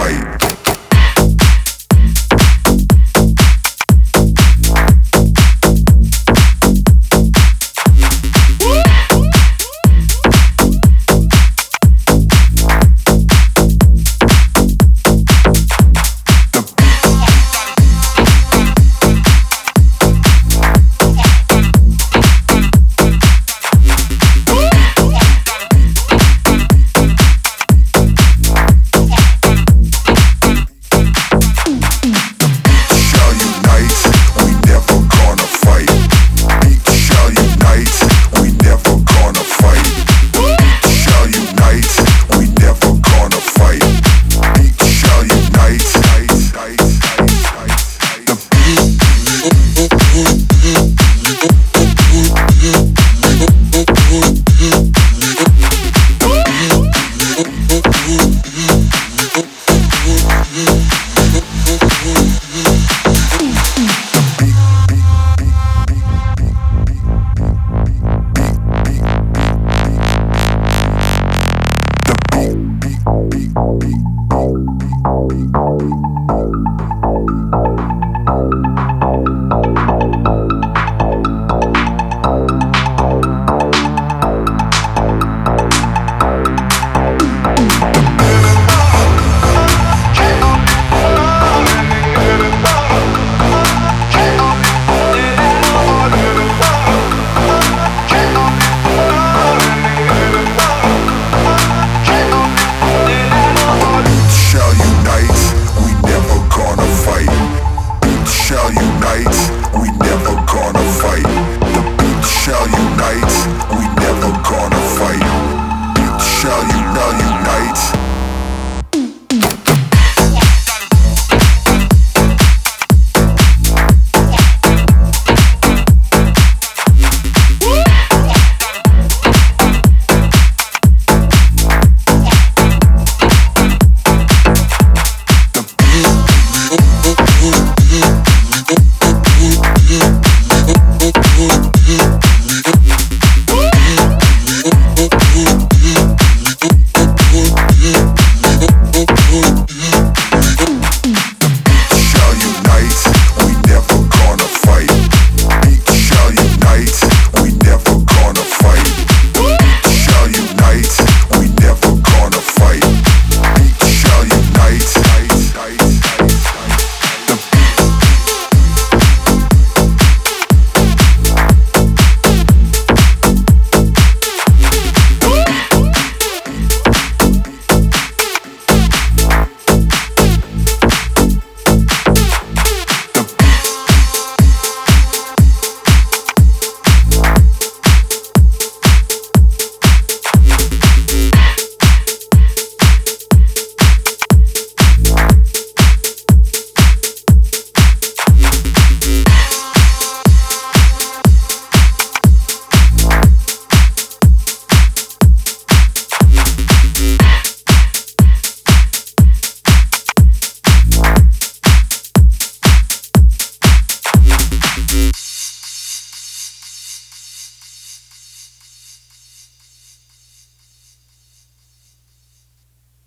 fight.